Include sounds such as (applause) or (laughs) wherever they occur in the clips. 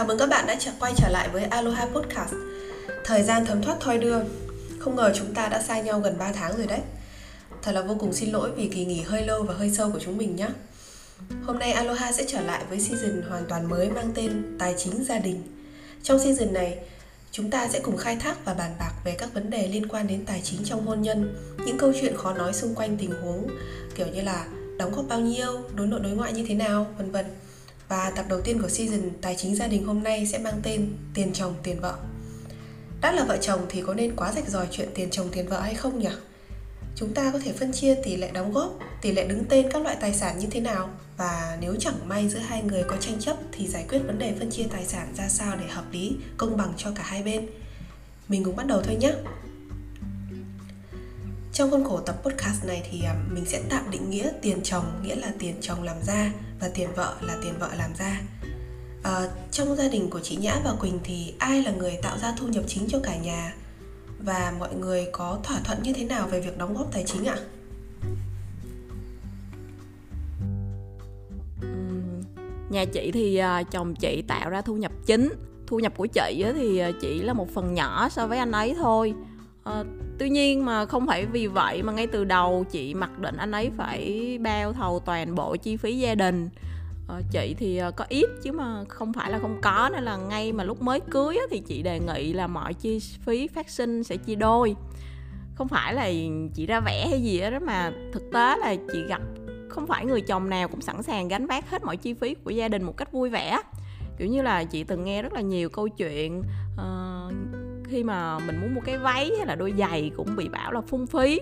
Chào mừng các bạn đã trở quay trở lại với Aloha Podcast. Thời gian thấm thoát thoi đưa. Không ngờ chúng ta đã xa nhau gần 3 tháng rồi đấy. Thật là vô cùng xin lỗi vì kỳ nghỉ hơi lâu và hơi sâu của chúng mình nhé Hôm nay Aloha sẽ trở lại với season hoàn toàn mới mang tên Tài chính gia đình. Trong season này, chúng ta sẽ cùng khai thác và bàn bạc về các vấn đề liên quan đến tài chính trong hôn nhân Những câu chuyện khó nói xung quanh tình huống kiểu như là đóng góp bao nhiêu, đối nội đối ngoại như thế nào, vân vân và tập đầu tiên của season Tài chính gia đình hôm nay sẽ mang tên Tiền chồng tiền vợ. Đã là vợ chồng thì có nên quá rạch ròi chuyện tiền chồng tiền vợ hay không nhỉ? Chúng ta có thể phân chia tỷ lệ đóng góp, tỷ lệ đứng tên các loại tài sản như thế nào. Và nếu chẳng may giữa hai người có tranh chấp thì giải quyết vấn đề phân chia tài sản ra sao để hợp lý, công bằng cho cả hai bên. Mình cũng bắt đầu thôi nhé trong khuôn khổ tập podcast này thì à, mình sẽ tạm định nghĩa tiền chồng nghĩa là tiền chồng làm ra và tiền vợ là tiền vợ làm ra. À, trong gia đình của chị Nhã và Quỳnh thì ai là người tạo ra thu nhập chính cho cả nhà và mọi người có thỏa thuận như thế nào về việc đóng góp tài chính ạ? Nhà chị thì à, chồng chị tạo ra thu nhập chính Thu nhập của chị thì à, chỉ là một phần nhỏ so với anh ấy thôi Ờ, tuy nhiên mà không phải vì vậy mà ngay từ đầu chị mặc định anh ấy phải bao thầu toàn bộ chi phí gia đình. À, chị thì ờ, có ít chứ mà không phải là không có nên là ngay mà lúc mới cưới á, thì chị đề nghị là mọi chi phí phát sinh sẽ chia đôi. Không phải là chị ra vẽ hay gì đó mà thực tế là chị gặp không phải người chồng nào cũng sẵn sàng gánh vác hết mọi chi phí của gia đình một cách vui vẻ. Kiểu như là chị từng nghe rất là nhiều câu chuyện uh, khi mà mình muốn mua cái váy hay là đôi giày cũng bị bảo là phung phí.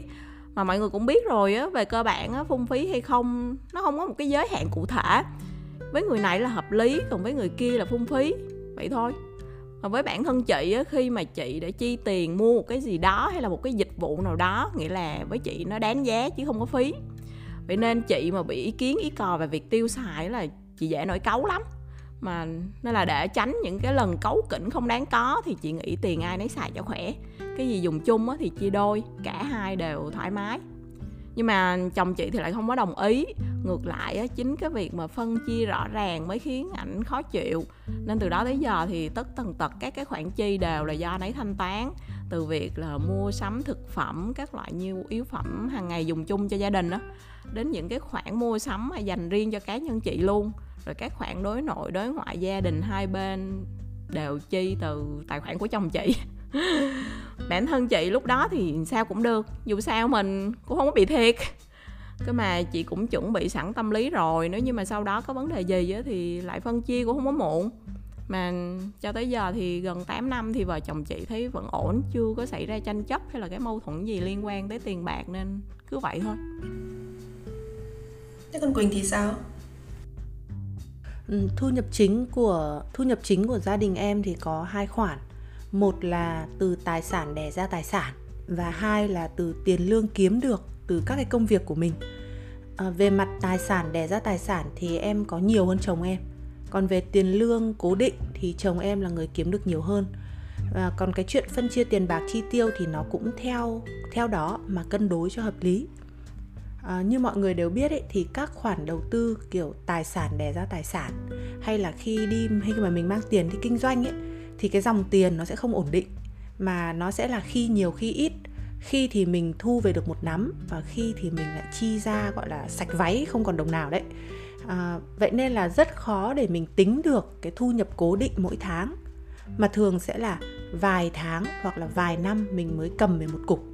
Mà mọi người cũng biết rồi á, về cơ bản á, phung phí hay không, nó không có một cái giới hạn cụ thể. Với người này là hợp lý, còn với người kia là phung phí. Vậy thôi. Và với bản thân chị á, khi mà chị đã chi tiền mua một cái gì đó hay là một cái dịch vụ nào đó, nghĩa là với chị nó đáng giá chứ không có phí. Vậy nên chị mà bị ý kiến, ý cò về việc tiêu xài là chị dễ nổi cáu lắm mà nên là để tránh những cái lần cấu kỉnh không đáng có thì chị nghĩ tiền ai nấy xài cho khỏe. Cái gì dùng chung á thì chia đôi, cả hai đều thoải mái. Nhưng mà chồng chị thì lại không có đồng ý. Ngược lại á, chính cái việc mà phân chia rõ ràng mới khiến ảnh khó chịu. Nên từ đó tới giờ thì tất tần tật các cái khoản chi đều là do anh ấy thanh toán. Từ việc là mua sắm thực phẩm, các loại như yếu phẩm hàng ngày dùng chung cho gia đình đó đến những cái khoản mua sắm mà dành riêng cho cá nhân chị luôn rồi các khoản đối nội đối ngoại gia đình hai bên đều chi từ tài khoản của chồng chị. (laughs) Bản thân chị lúc đó thì sao cũng được dù sao mình cũng không có bị thiệt. Cái mà chị cũng chuẩn bị sẵn tâm lý rồi nếu như mà sau đó có vấn đề gì á thì lại phân chia cũng không có muộn. Mà cho tới giờ thì gần 8 năm thì vợ chồng chị thấy vẫn ổn chưa có xảy ra tranh chấp hay là cái mâu thuẫn gì liên quan tới tiền bạc nên cứ vậy thôi. Thế còn Quỳnh thì sao? Ừ, Ừ, thu nhập chính của thu nhập chính của gia đình em thì có hai khoản. Một là từ tài sản đẻ ra tài sản và hai là từ tiền lương kiếm được từ các cái công việc của mình. À, về mặt tài sản đẻ ra tài sản thì em có nhiều hơn chồng em. Còn về tiền lương cố định thì chồng em là người kiếm được nhiều hơn. Và còn cái chuyện phân chia tiền bạc chi tiêu thì nó cũng theo theo đó mà cân đối cho hợp lý à, như mọi người đều biết ấy, thì các khoản đầu tư kiểu tài sản đẻ ra tài sản hay là khi đi hay mà mình mang tiền đi kinh doanh ấy thì cái dòng tiền nó sẽ không ổn định. Mà nó sẽ là khi nhiều khi ít. Khi thì mình thu về được một nắm và khi thì mình lại chi ra gọi là sạch váy không còn đồng nào đấy. À, vậy nên là rất khó để mình tính được cái thu nhập cố định mỗi tháng. Mà thường sẽ là vài tháng hoặc là vài năm mình mới cầm về một cục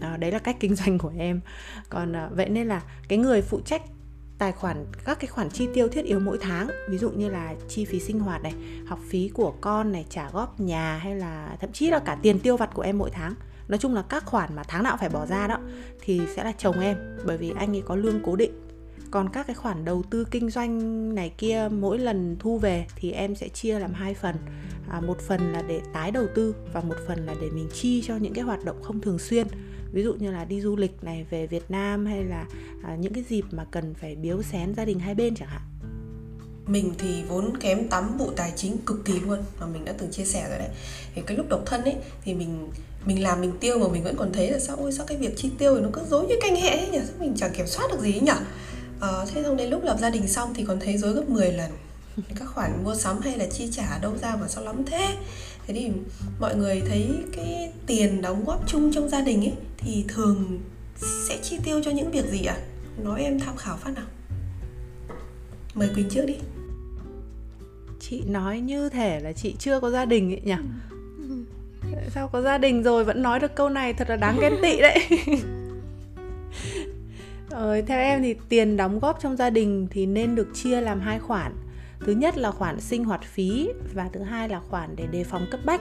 à, đấy là cách kinh doanh của em. Còn à, vậy nên là cái người phụ trách tài khoản các cái khoản chi tiêu thiết yếu mỗi tháng ví dụ như là chi phí sinh hoạt này học phí của con này trả góp nhà hay là thậm chí là cả tiền tiêu vặt của em mỗi tháng nói chung là các khoản mà tháng nào phải bỏ ra đó thì sẽ là chồng em bởi vì anh ấy có lương cố định. Còn các cái khoản đầu tư kinh doanh này kia mỗi lần thu về thì em sẽ chia làm hai phần. À, một phần là để tái đầu tư và một phần là để mình chi cho những cái hoạt động không thường xuyên ví dụ như là đi du lịch này về Việt Nam hay là à, những cái dịp mà cần phải biếu xén gia đình hai bên chẳng hạn. Mình thì vốn kém tắm bộ tài chính cực kỳ luôn mà mình đã từng chia sẻ rồi đấy. Thì cái lúc độc thân ấy thì mình mình làm mình tiêu mà mình vẫn còn thấy là sao ôi sao cái việc chi tiêu thì nó cứ dối như canh hẹ ấy nhỉ? Sao mình chẳng kiểm soát được gì ấy nhỉ? À, thế xong đến lúc lập gia đình xong thì còn thấy dối gấp 10 lần. Các khoản mua sắm hay là chi trả đâu ra mà sao lắm thế? Thế thì mọi người thấy cái tiền đóng góp chung trong gia đình ấy thì thường sẽ chi tiêu cho những việc gì ạ? À? nói em tham khảo phát nào. Mời quỳnh trước đi. Chị nói như thể là chị chưa có gia đình ấy nhỉ? Sao có gia đình rồi vẫn nói được câu này? Thật là đáng ghen tị đấy. (laughs) Ờ, theo em thì tiền đóng góp trong gia đình thì nên được chia làm hai khoản thứ nhất là khoản sinh hoạt phí và thứ hai là khoản để đề phòng cấp bách.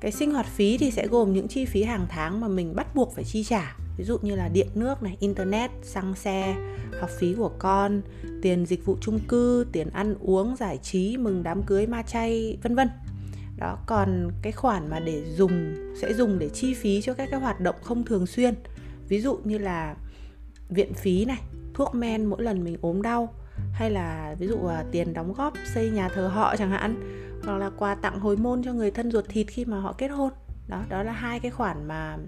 Cái sinh hoạt phí thì sẽ gồm những chi phí hàng tháng mà mình bắt buộc phải chi trả. Ví dụ như là điện, nước này, internet, xăng xe, học phí của con, tiền dịch vụ chung cư, tiền ăn uống, giải trí, mừng đám cưới, ma chay, vân vân. Đó, còn cái khoản mà để dùng, sẽ dùng để chi phí cho các cái hoạt động không thường xuyên. Ví dụ như là viện phí này, thuốc men mỗi lần mình ốm đau hay là ví dụ là tiền đóng góp xây nhà thờ họ chẳng hạn hoặc là quà tặng hồi môn cho người thân ruột thịt khi mà họ kết hôn. Đó đó là hai cái khoản mà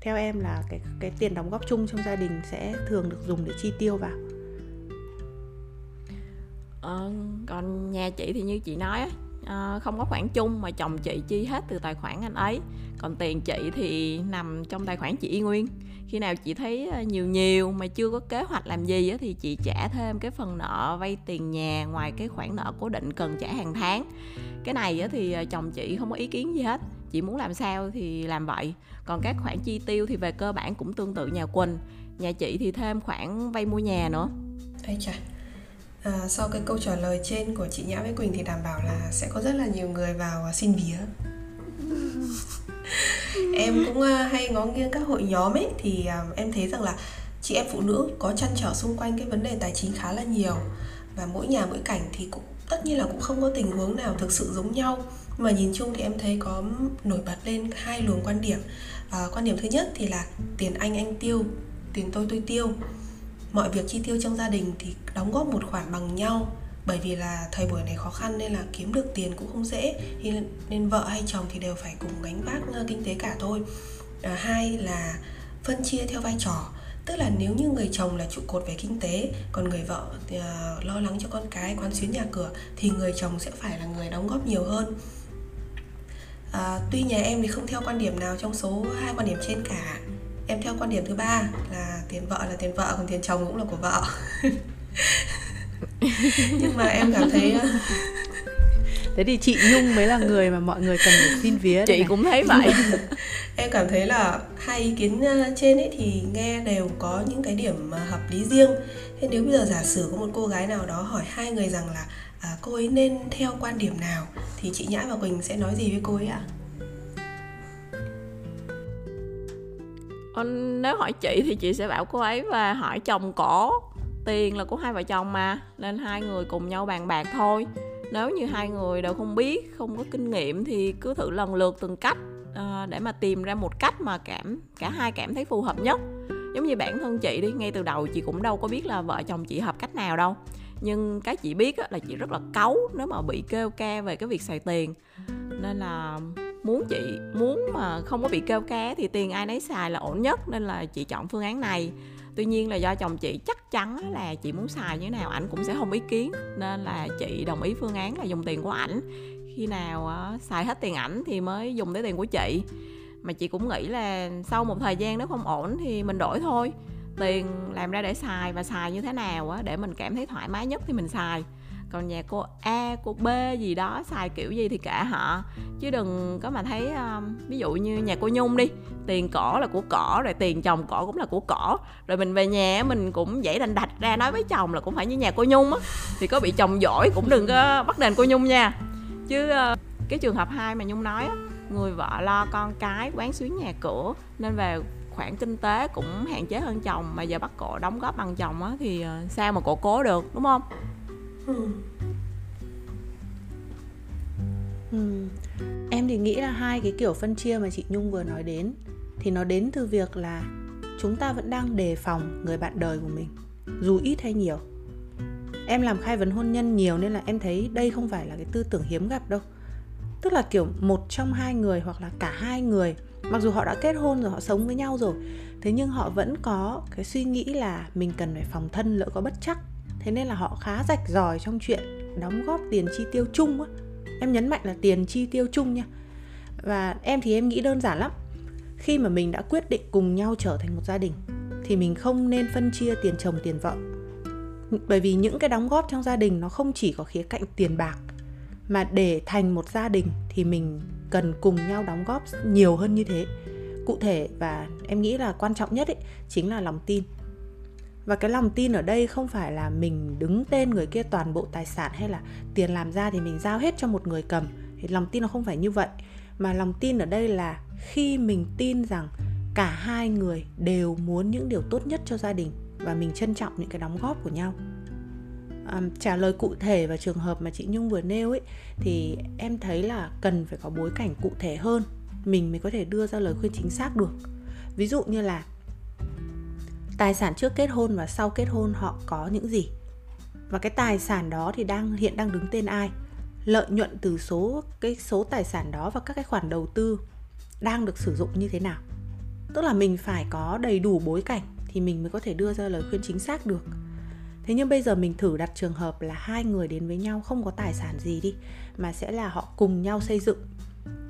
theo em là cái cái tiền đóng góp chung trong gia đình sẽ thường được dùng để chi tiêu vào. Ờ, còn nhà chị thì như chị nói ờ, không có khoản chung mà chồng chị chi hết từ tài khoản anh ấy còn tiền chị thì nằm trong tài khoản chị y nguyên. Khi nào chị thấy ờ, nhiều nhiều mà chưa có kế hoạch làm gì thì chị trả thêm cái phần nợ vay tiền nhà ngoài cái khoản nợ cố định cần trả hàng tháng. Cái này thì ờ, chồng chị không có ý kiến gì hết chị muốn làm sao thì làm vậy. Còn các khoản chi tiêu thì về cơ bản cũng tương tự nhà quỳnh nhà chị thì thêm khoản vay mua nhà nữa. Ây chà. À, sau cái câu trả lời trên của chị nhã với quỳnh thì đảm bảo là sẽ có rất là nhiều người vào xin vía (laughs) em cũng ờ, hay ngó nghiêng các hội nhóm ấy thì ờ, em thấy rằng là chị em phụ nữ có chăn trở xung quanh cái vấn đề tài chính khá là nhiều. Và mỗi nhà mỗi cảnh thì cũng tất nhiên là cũng không có tình huống nào thực sự giống nhau. Mà nhìn chung thì em thấy có nổi bật lên hai luồng quan điểm. À, quan điểm thứ nhất thì là tiền anh anh tiêu tiền tôi tôi tiêu. Mọi việc chi tiêu trong gia đình thì đóng góp một khoản bằng nhau bởi vì là thời buổi này khó khăn nên là kiếm được tiền cũng không dễ. Nên, nên vợ hay chồng thì đều phải cùng gánh vác ờ, kinh tế cả thôi. À, hai là phân chia theo vai trò. Tức là nếu như người chồng là trụ cột về kinh tế còn người vợ thì, à, lo lắng cho con cái quán xuyến nhà cửa thì người chồng sẽ phải là người đóng góp nhiều hơn. À, tuy nhà em thì không theo quan điểm nào trong số hai quan điểm trên cả. Em theo quan điểm thứ ba là tiền vợ là tiền vợ còn tiền chồng cũng là của vợ. (laughs) (laughs) nhưng mà em cảm thấy ờ, thế thì chị nhung mới là người mà mọi người cần phải xin vía chị cũng thấy vậy. (laughs) em cảm thấy là hai ý kiến ờ, trên ấy thì nghe đều có những cái điểm hợp lý riêng. Thế nếu bây giờ giả sử có một cô gái nào đó hỏi hai người rằng là à, cô ấy nên theo quan điểm nào? thì chị nhã và quỳnh sẽ nói gì với cô ấy ạ? À? nếu hỏi chị thì chị sẽ bảo cô ấy và hỏi chồng cổ tiền là của hai vợ chồng mà nên hai người cùng nhau bàn bạc thôi. Nếu như hai người đều không biết không có kinh nghiệm thì cứ thử lần lượt từng cách à, để mà tìm ra một cách mà cảm cả hai cảm thấy phù hợp nhất. Giống như bản thân chị đi ngay từ đầu chị cũng đâu có biết là vợ chồng chị hợp cách nào đâu. Nhưng cái chị biết là chị rất là cáu nếu mà bị kêu ca về cái việc xài tiền. Nên là muốn chị muốn mà không có bị kêu ca thì tiền ai nấy xài là ổn nhất nên là chị chọn phương án này tuy nhiên là do chồng chị chắc chắn là chị muốn xài như thế nào ảnh cũng sẽ không ý kiến, nên là chị đồng ý phương án là dùng tiền của ảnh. Khi nào ờ, xài hết tiền ảnh thì mới dùng tới tiền của chị. Mà chị cũng nghĩ là sau một thời gian nếu không ổn thì mình đổi thôi. Tiền làm ra để xài và xài như thế nào á, để mình cảm thấy thoải mái nhất thì mình xài còn nhà cô A, cô B gì đó xài kiểu gì thì cả họ. Chứ đừng có mà thấy um, ví dụ như nhà cô Nhung đi tiền cỏ là của cỏ rồi tiền chồng cỏ cũng là của cỏ. Rồi mình về nhà mình cũng dãy đành đạch ra nói với chồng là cũng phải như nhà cô Nhung á. Thì có bị chồng giỏi cũng đừng có bắt đền cô Nhung nha. Chứ uh, cái trường hợp hai mà Nhung nói á người vợ lo con cái quán xuyến nhà cửa nên về khoản kinh tế cũng hạn chế hơn chồng. Mà giờ bắt cổ đóng góp bằng chồng á thì ờ, sao mà cổ cố được đúng không? Ừ. Ừ. Em thì nghĩ là hai cái kiểu phân chia mà chị Nhung vừa nói đến, thì nó đến từ việc là chúng ta vẫn đang đề phòng người bạn đời của mình, dù ít hay nhiều. Em làm khai vấn hôn nhân nhiều nên là em thấy đây không phải là cái tư tưởng hiếm gặp đâu. Tức là kiểu một trong hai người hoặc là cả hai người, mặc dù họ đã kết hôn rồi, họ sống với nhau rồi, thế nhưng họ vẫn có cái suy nghĩ là mình cần phải phòng thân, lỡ có bất chắc thế nên là họ khá rạch ròi trong chuyện đóng góp tiền chi tiêu chung á. Em nhấn mạnh là tiền chi tiêu chung nha. Và em thì em nghĩ đơn giản lắm. Khi mà mình đã quyết định cùng nhau trở thành một gia đình thì mình không nên phân chia tiền chồng tiền vợ. Bởi vì những cái đóng góp trong gia đình nó không chỉ có khía cạnh tiền bạc mà để thành một gia đình thì mình cần cùng nhau đóng góp nhiều hơn như thế. Cụ thể và em nghĩ là quan trọng nhất ấy, chính là lòng tin và cái lòng tin ở đây không phải là mình đứng tên người kia toàn bộ tài sản hay là tiền làm ra thì mình giao hết cho một người cầm. Thì lòng tin nó không phải như vậy. Mà lòng tin ở đây là khi mình tin rằng cả hai người đều muốn những điều tốt nhất cho gia đình và mình trân trọng những cái đóng góp của nhau. À, trả lời cụ thể vào trường hợp mà chị nhung vừa nêu ấy thì em thấy là cần phải có bối cảnh cụ thể hơn. Mình mới có thể đưa ra lời khuyên chính xác được. Ví dụ như là tài sản trước kết hôn và sau kết hôn họ có những gì? Và cái tài sản đó thì đang, hiện đang đứng tên ai? Lợi nhuận từ số, cái số tài sản đó và các cái khoản đầu tư đang được sử dụng như thế nào? Tức là mình phải có đầy đủ bối cảnh thì mình mới có thể đưa ra lời khuyên chính xác được. Thế nhưng bây giờ mình thử đặt trường hợp là hai người đến với nhau không có tài sản gì đi, mà sẽ là họ cùng nhau xây dựng,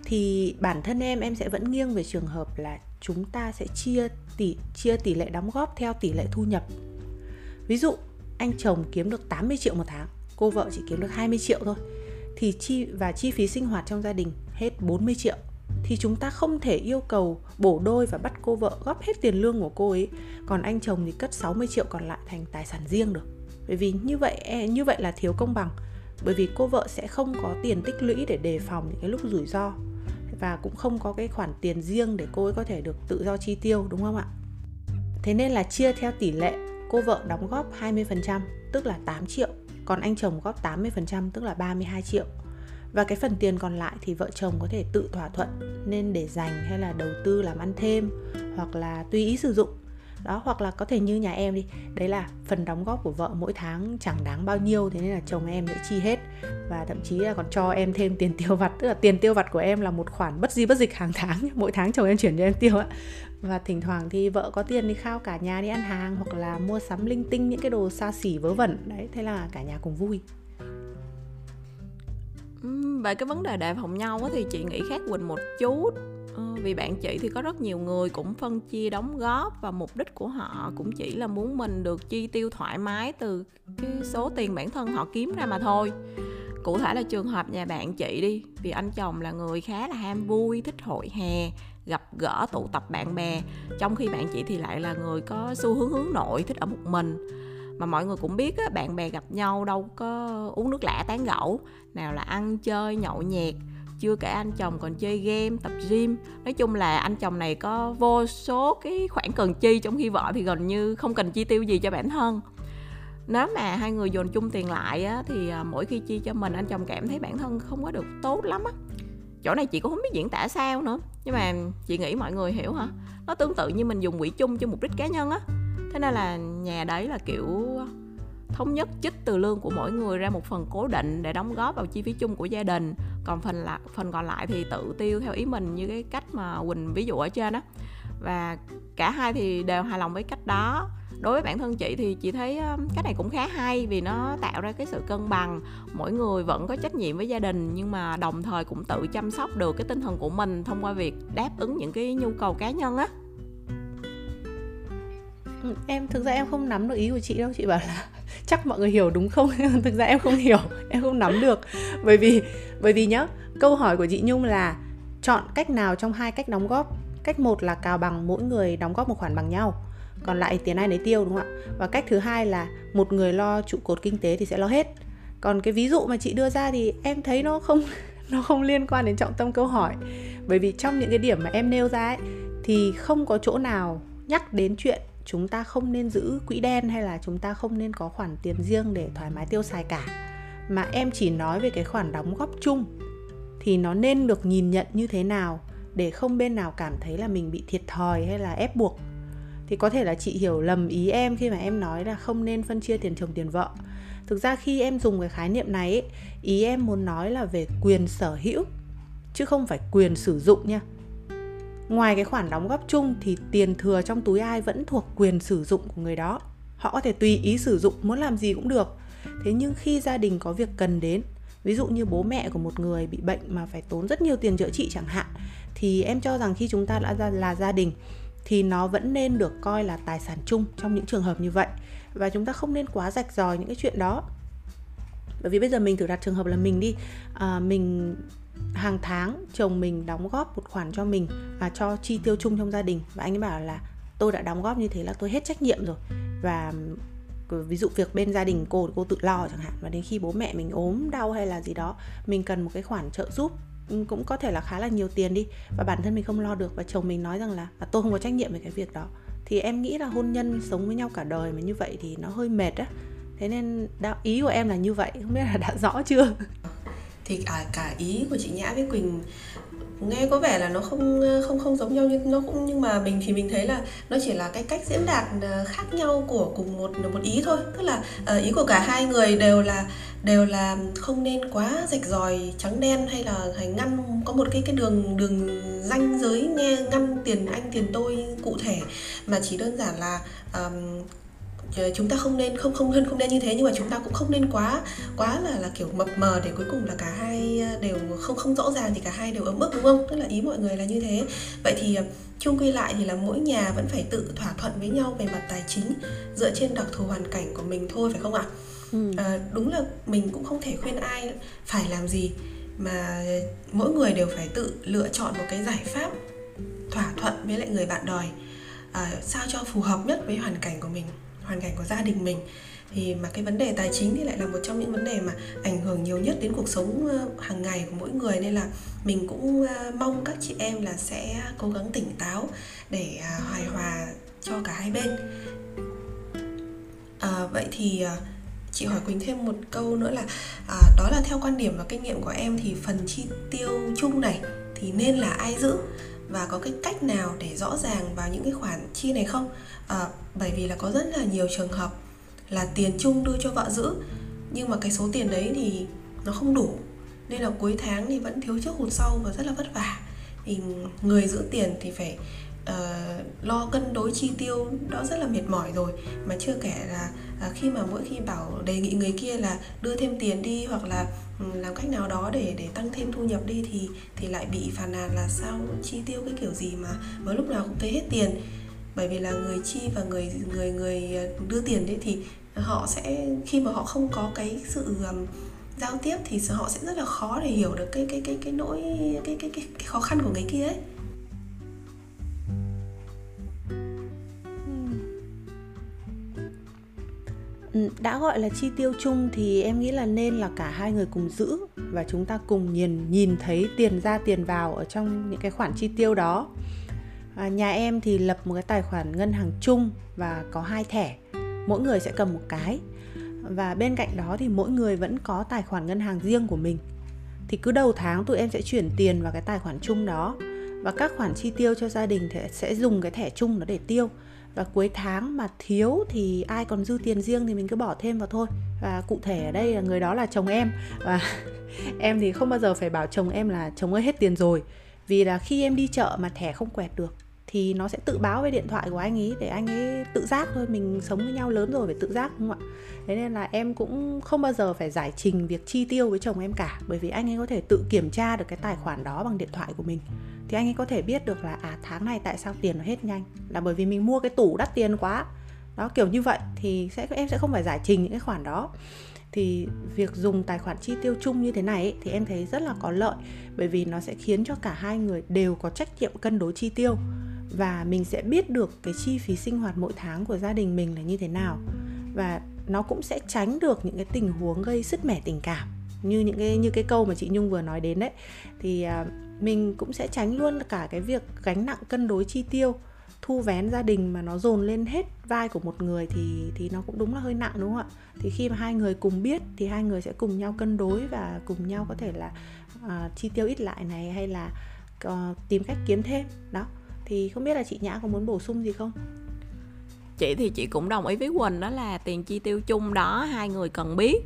thì bản thân em em sẽ vẫn nghiêng về trường hợp là chúng ta sẽ chia tỷ chia tỷ lệ đóng góp theo tỷ lệ thu nhập. Ví dụ anh chồng kiếm được 80 triệu một tháng, cô vợ chỉ kiếm được 20 triệu thôi. Thì chi và chi phí sinh hoạt trong gia đình hết 40 triệu thì chúng ta không thể yêu cầu bổ đôi và bắt cô vợ góp hết tiền lương của cô ấy, còn anh chồng thì cất 60 triệu còn lại thành tài sản riêng được. Bởi vì như vậy e, như vậy là thiếu công bằng. Bởi vì cô vợ sẽ không có tiền tích lũy để đề phòng những cái lúc rủi ro và cũng không có cái khoản tiền riêng để cô ấy có thể được tự do chi tiêu đúng không ạ? Thế nên là chia theo tỷ lệ cô vợ đóng góp 20% tức là 8 triệu, còn anh chồng góp 80% tức là 32 triệu. Và cái phần tiền còn lại thì vợ chồng có thể tự thỏa thuận nên để dành hay là đầu tư làm ăn thêm hoặc là tùy ý sử dụng đó, hoặc là có thể như nhà em đi. Đấy là phần đóng góp của vợ mỗi tháng chẳng đáng bao nhiêu, thế nên là chồng em sẽ chi hết. Và thậm chí là còn cho em thêm tiền tiêu vặt, tức là tiền tiêu vặt của em là một khoản bất di bất dịch hàng tháng. (laughs) Mỗi tháng chồng em chuyển cho em tiêu ạ và thỉnh thoảng thì vợ có tiền đi khao cả nhà đi ăn hàng, hoặc là mua sắm linh tinh, những cái đồ xa xỉ vớ vẩn. Đấy, thế là cả nhà cùng vui. Về cái vấn đề đề phòng nhau thì chị nghĩ khác quỳnh một chút. Ờ, vì bạn chị thì có rất nhiều người cũng phân chia đóng góp và mục đích của họ cũng chỉ là muốn mình được chi tiêu thoải mái từ cái số tiền bản thân họ kiếm ra mà thôi. Cụ thể là trường hợp nhà bạn chị đi vì anh chồng là người khá là ham vui thích hội hè gặp gỡ tụ tập bạn bè trong khi bạn chị thì lại là người có xu hướng hướng nội thích ở một mình. Mà mọi người cũng biết á, bạn bè gặp nhau đâu có uống nước lã tán gẫu nào là ăn chơi nhậu nhẹt chưa kể anh chồng còn chơi game tập gym. Nói chung là anh chồng này có vô số cái khoản cần chi trong khi vợ thì gần như không cần chi tiêu gì cho bản thân. Nếu mà hai người dồn chung tiền lại á, thì à, mỗi khi chi cho mình anh chồng cảm thấy bản thân không có được tốt lắm á. Chỗ này chị cũng không biết diễn tả sao nữa nhưng mà chị nghĩ mọi người hiểu hả? Nó tương tự như mình dùng quỹ chung cho mục đích cá nhân á. Thế nên là nhà đấy là kiểu thống nhất chích từ lương của mỗi người ra một phần cố định để đóng góp vào chi phí chung của gia đình. Còn phần là, phần còn lại thì tự tiêu theo ý mình như cái cách mà quỳnh ví dụ ở trên đó và cả hai thì đều hài lòng với cách đó. Đối với bản thân chị thì chị thấy cách này cũng khá hay vì nó tạo ra cái sự cân bằng. Mỗi người vẫn có trách nhiệm với gia đình nhưng mà đồng thời cũng tự chăm sóc được cái tinh thần của mình thông qua việc đáp ứng những cái nhu cầu cá nhân á. Ừ, em, thực ra em không nắm được ý của chị đâu. Chị bảo là chắc mọi người hiểu đúng không? (laughs) Thực ra em không hiểu, em không nắm được. Bởi vì bởi vì nhá, câu hỏi của chị nhung là chọn cách nào trong hai cách đóng góp? Cách một là cào bằng mỗi người đóng góp một khoản bằng nhau, còn lại tiền ai nấy tiêu, đúng không ạ? Và cách thứ hai là một người lo trụ cột kinh tế thì sẽ lo hết. Còn cái ví dụ mà chị đưa ra thì em thấy nó không (laughs) nó không liên quan đến trọng tâm câu hỏi. Bởi vì trong những cái điểm mà em nêu ra ấy, thì không có chỗ nào nhắc đến chuyện chúng ta không nên giữ quỹ đen hay là chúng ta không nên có khoản tiền riêng để thoải mái tiêu xài cả. Mà em chỉ nói về cái khoản đóng góp chung, thì nó nên được nhìn nhận như thế nào để không bên nào cảm thấy là mình bị thiệt thòi hay là ép buộc. Thì có thể là chị hiểu lầm ý em khi mà em nói là không nên phân chia tiền chồng tiền vợ. Thực ra khi em dùng cái khái niệm này ý em muốn nói là về quyền sở hữu, chứ không phải quyền sử dụng nha ngoài cái khoản đóng góp chung thì tiền thừa trong túi ai vẫn thuộc quyền sử dụng của người đó. Họ có thể tùy ý sử dụng muốn làm gì cũng được. Thế nhưng khi gia đình có việc cần đến ví dụ như bố mẹ của một người bị bệnh mà phải tốn rất nhiều tiền chữa trị chẳng hạn thì em cho rằng khi chúng ta đã là, gia đình thì nó vẫn nên được coi là tài sản chung trong những trường hợp như vậy. Và chúng ta không nên quá rạch ròi những cái chuyện đó. Bởi vì bây giờ mình thử đặt trường hợp là mình đi à, mình hàng tháng chồng mình đóng góp một khoản cho mình và cho chi tiêu chung trong gia đình. Và anh ấy bảo là tôi đã đóng góp như thế là tôi hết trách nhiệm rồi. Và ví dụ việc bên gia đình cô cô tự lo chẳng hạn. Và đến khi bố mẹ mình ốm đau hay là gì đó mình cần một cái khoản trợ giúp ừ, cũng có thể là khá là nhiều tiền đi. Và bản thân mình không lo được và chồng mình nói rằng là à, tôi không có trách nhiệm về cái việc đó. Thì em nghĩ là hôn nhân sống với nhau cả đời mà như vậy thì nó hơi mệt á. Thế nên đạo ý của em là như vậy không biết là đã rõ chưa? Thì cả cả ý của chị Nhã với Quỳnh nghe có vẻ là nó không ờ, không không giống nhau nhưng nó cũng nhưng mà mình thì mình thấy là nó chỉ là cái cách diễn đạt ờ, khác nhau của cùng một một ý thôi. Tức là ờ, ý của cả hai người đều là đều là không nên quá rạch ròi trắng đen hay là hay ngăn có một cái cái đường đường ranh giới nghe ngăn tiền anh tiền tôi cụ thể mà chỉ đơn giản là um, chúng ta không nên không không hơn không nên như thế nhưng mà chúng ta cũng không nên quá quá là là kiểu mập mờ để cuối cùng là cả hai đều không không rõ ràng thì cả hai đều ấm ức đúng không? Tức là ý mọi người là như thế. Vậy thì ờ, chung quy lại thì là mỗi nhà vẫn phải tự thỏa thuận với nhau về mặt tài chính dựa trên đặc thù hoàn cảnh của mình thôi phải không ạ? Ừ. à, đúng là mình cũng không thể khuyên ai phải làm gì mà mỗi người đều phải tự lựa chọn một cái giải pháp thỏa thuận với lại người bạn đòi à, sao cho phù hợp nhất với hoàn cảnh của mình hoàn cảnh của gia đình mình. Thì mà cái vấn đề tài chính thì lại là một trong những vấn đề mà ảnh hưởng nhiều nhất đến cuộc sống ờ, hàng ngày của mỗi người. Nên là mình cũng ờ, mong các chị em là sẽ cố gắng tỉnh táo để à, hài hòa cho cả hai bên. À, vậy thì chị hỏi quỳnh thêm một câu nữa là à, đó là theo quan điểm và kinh nghiệm của em thì phần chi tiêu chung này thì nên là ai giữ? Và có cái cách nào để rõ ràng vào những cái khoản chi này không? À, bởi vì là có rất là nhiều trường hợp là tiền chung đưa cho vợ giữ nhưng mà cái số tiền đấy thì nó không đủ. Nên là cuối tháng thì vẫn thiếu trước hụt sau và rất là vất vả. Thì người giữ tiền thì phải uh, lo cân đối chi tiêu đó rất là mệt mỏi rồi. Mà chưa kể là à, khi mà mỗi khi bảo đề nghị người kia là đưa thêm tiền đi hoặc là ừ, làm cách nào đó để để tăng thêm thu nhập đi thì thì lại bị phàn nàn là sao chi tiêu cái kiểu gì mà mà lúc nào cũng thấy hết tiền. Bởi vì là người chi và người người người ờ, đưa tiền đấy thì họ sẽ khi mà họ không có cái sự um, giao tiếp thì họ sẽ rất là khó để hiểu được cái cái cái cái nỗi cái cái cái, cái khó khăn của người kia ấy. Ừ, đã gọi là chi tiêu chung thì em nghĩ là nên là cả hai người cùng giữ và chúng ta cùng nhìn nhìn thấy tiền ra tiền vào ở trong những cái khoản chi tiêu đó. À, nhà em thì lập một cái tài khoản ngân hàng chung và có hai thẻ. Mỗi người sẽ cầm một cái. Và bên cạnh đó thì mỗi người vẫn có tài khoản ngân hàng riêng của mình. Thì cứ đầu tháng tụi em sẽ chuyển tiền vào cái tài khoản chung đó. Và các khoản chi tiêu cho gia đình thì sẽ dùng cái thẻ chung đó để tiêu và cuối tháng mà thiếu thì ai còn dư tiền riêng thì mình cứ bỏ thêm vào thôi. Và cụ thể ở đây là người đó là chồng em. Và (laughs) em thì không bao giờ phải bảo chồng em là chồng ơi, hết tiền rồi. Vì là khi em đi chợ mà thẻ không quẹt được thì nó sẽ tự báo với điện thoại của anh ấy để anh ấy tự giác thôi, mình sống với nhau lớn rồi phải tự giác, đúng không ạ? Thế nên là em cũng không bao giờ phải giải trình việc chi tiêu với chồng em cả, bởi vì anh ấy có thể tự kiểm tra được cái tài khoản đó bằng điện thoại của mình. Thì anh ấy có thể biết được là à tháng này tại sao tiền nó hết nhanh? Là bởi vì mình mua cái tủ đắt tiền quá. Đó, kiểu như vậy thì sẽ, em sẽ không phải giải trình những cái khoản đó thì việc dùng tài khoản chi tiêu chung như thế này ấy, thì em thấy rất là có lợi. Bởi vì nó sẽ khiến cho cả hai người đều có trách nhiệm cân đối chi tiêu. Và mình sẽ biết được cái chi phí sinh hoạt mỗi tháng của gia đình mình là như thế nào. Và nó cũng sẽ tránh được những cái tình huống gây sứt mẻ tình cảm. Như những cái như cái câu mà chị Nhung vừa nói đến đấy. Thì à, mình cũng sẽ tránh luôn cả cái việc gánh nặng cân đối chi tiêu thu vén gia đình mà nó dồn lên hết vai của một người thì thì nó cũng đúng là hơi nặng đúng không ạ? Thì khi mà hai người cùng biết thì hai người sẽ cùng nhau cân đối và cùng nhau có thể là uh, chi tiêu ít lại này hay là uh, tìm cách kiếm thêm đó. Thì không biết là chị nhã có muốn bổ sung gì không? Chị thì chị cũng đồng ý với quỳnh đó là tiền chi tiêu chung đó hai người cần biết.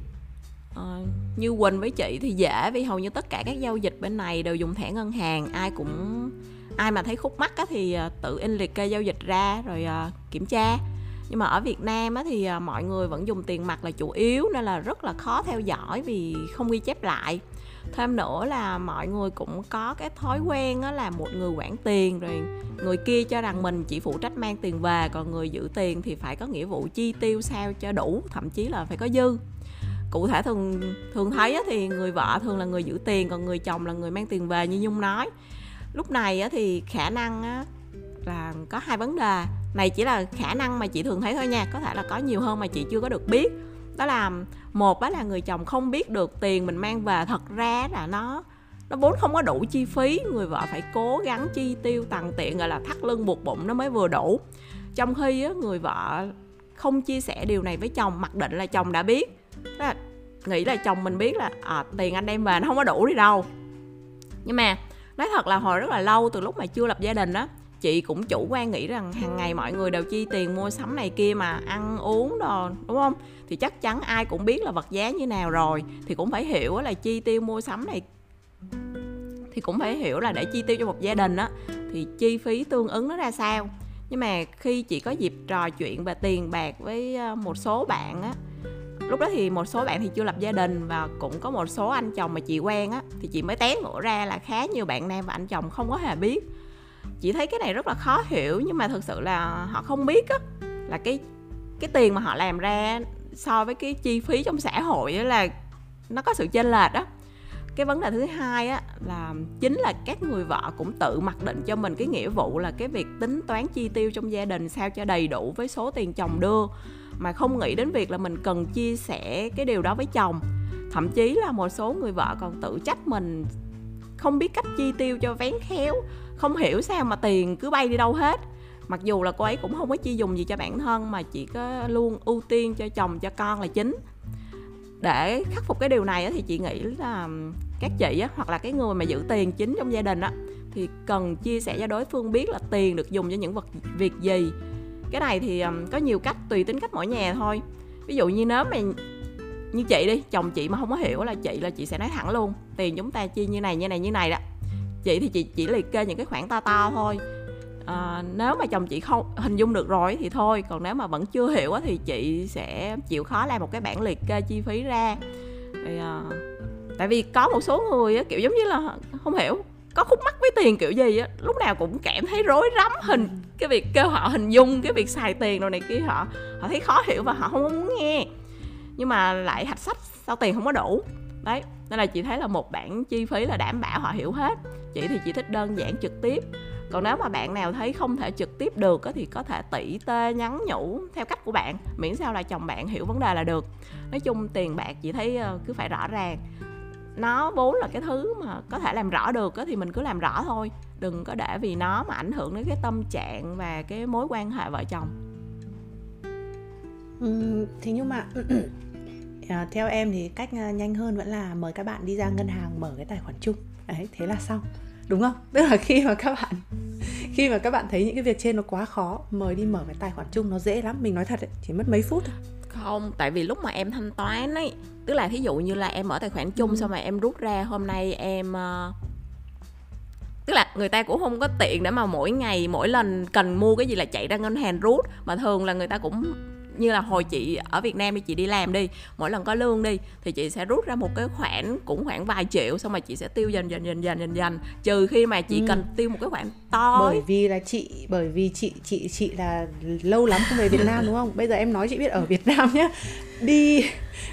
Uh, như Quỳnh với chị thì dễ vì hầu như tất cả các giao dịch bên này đều dùng thẻ ngân hàng ai cũng ai mà thấy khúc mắc á thì ờ, tự in liệt kê giao dịch ra rồi ờ, kiểm tra. Nhưng mà ở Việt Nam á, thì ờ, mọi người vẫn dùng tiền mặt là chủ yếu nên là rất là khó theo dõi vì không ghi chép lại. Thêm nữa là mọi người cũng có cái thói quen á, là một người quản tiền rồi người kia cho rằng mình chỉ phụ trách mang tiền về còn người giữ tiền thì phải có nghĩa vụ chi tiêu sao cho đủ thậm chí là phải có dư. Cụ thể thường thường thấy á, thì người vợ thường là người giữ tiền còn người chồng là người mang tiền về như nhung nói lúc này á, thì khả năng là có hai vấn đề. Này chỉ là khả năng mà chị thường thấy thôi nha có thể là có nhiều hơn mà chị chưa có được biết. Đó là một đó là người chồng không biết được tiền mình mang về thật ra là nó nó vốn không có đủ chi phí người vợ phải cố gắng chi tiêu tằn tiện gọi là thắt lưng buộc bụng nó mới vừa đủ. Trong khi á, người vợ không chia sẻ điều này với chồng mặc định là chồng đã biết. Là nghĩ là chồng mình biết là à, tiền anh đem về nó không có đủ đi đâu. Nhưng mà nói thật là hồi rất là lâu từ lúc mà chưa lập gia đình á chị cũng chủ quan nghĩ rằng hàng ngày mọi người đều chi tiền mua sắm này kia mà ăn uống đồ đúng không? Thì chắc chắn ai cũng biết là vật giá như nào rồi thì cũng phải hiểu là chi tiêu mua sắm này thì cũng phải hiểu là để chi tiêu cho một gia đình á thì chi phí tương ứng nó ra sao. Nhưng mà khi chị có dịp trò chuyện về tiền bạc với ờ, một số bạn á lúc đó thì một số bạn thì chưa lập gia đình và cũng có một số anh chồng mà chị quen á, thì chị mới té ngộ ra là khá nhiều bạn nam và anh chồng không có hề biết. Chị thấy cái này rất là khó hiểu, nhưng mà thực sự là họ không biết á, là cái cái tiền mà họ làm ra so với cái chi phí trong xã hội là nó có sự chênh lệch đó cái vấn đề thứ hai á là chính là các người vợ cũng tự mặc định cho mình cái nghĩa vụ là cái việc tính toán chi tiêu trong gia đình sao cho đầy đủ với số tiền chồng đưa mà không nghĩ đến việc là mình cần chia sẻ cái điều đó với chồng. Thậm chí là một số người vợ còn tự trách mình, không biết cách chi tiêu cho vén khéo, không hiểu sao mà tiền cứ bay đi đâu hết. Mặc dù là cô ấy cũng không có chi dùng gì cho bản thân mà chỉ có luôn ưu tiên cho chồng, cho con là chính. Để khắc phục cái điều này thì chị nghĩ là các chị hoặc là cái người mà giữ tiền chính trong gia đình thì cần chia sẻ cho đối phương biết là tiền được dùng cho những vật, việc gì cái này thì có nhiều cách tùy tính cách mỗi nhà thôi. Ví dụ như nếu mà như chị đi chồng chị mà không có hiểu là chị là chị sẽ nói thẳng luôn tiền chúng ta chia như này như này như này đó. Chị thì chị chỉ liệt kê những cái khoản to to thôi. À, nếu mà chồng chị không hình dung được rồi thì thôi còn nếu mà vẫn chưa hiểu thì chị sẽ chịu khó làm một cái bản liệt kê chi phí ra. Thì, à, tại vì có một số người kiểu giống như là không hiểu có khúc mắc tiền kiểu gì á, lúc nào cũng cảm thấy rối rắm hình, cái việc kêu họ hình dung, cái việc xài tiền rồi này kia, họ họ thấy khó hiểu và họ không muốn nghe. Nhưng mà lại hạch sách sao tiền không có đủ. Đấy, nên là chị thấy là một bản chi phí là đảm bảo họ hiểu hết. Chị thì chị thích đơn giản trực tiếp. Còn nếu mà bạn nào thấy không thể trực tiếp được thì có thể tỉ tê, nhắn nhủ theo cách của bạn, miễn sao là chồng bạn hiểu vấn đề là được. Nói chung tiền bạc chị thấy ờ, cứ phải rõ ràng nó vốn là cái thứ mà có thể làm rõ được thì mình cứ làm rõ thôi. Đừng có để vì nó mà ảnh hưởng đến cái tâm trạng và cái mối quan hệ vợ chồng. Ừ, thì nhưng mà (clears throat) à, theo em thì cách à, nhanh hơn vẫn là mời các bạn đi ra ngân hàng mở cái tài khoản chung. Đấy thế là xong. Đúng không? (laughs) Tức là khi mà các bạn (laughs) khi mà các bạn thấy những cái việc trên nó quá khó mời đi mở cái tài khoản chung nó dễ lắm. Mình nói thật ấy, chỉ mất mấy phút thôi. Không tại vì lúc mà em thanh toán ấy tức là thí dụ như là em mở tài khoản chung ừ. xong mà em rút ra hôm nay em uh, tức là người ta cũng không có tiện để mà mỗi ngày mỗi lần cần mua cái gì là chạy ra ngân hàng rút mà thường là người ta cũng như là hồi chị ở Việt Nam thì chị đi làm đi mỗi lần có lương đi thì chị sẽ rút ra một cái khoản cũng khoảng vài triệu xong mà chị sẽ tiêu dần dần dần dần dần dần. Trừ khi mà chị ừ. cần tiêu một cái khoản to bởi vì là chị bởi vì chị chị chị là lâu lắm không về Việt Nam đúng không? Bây giờ em nói chị biết ở Việt Nam nhé đi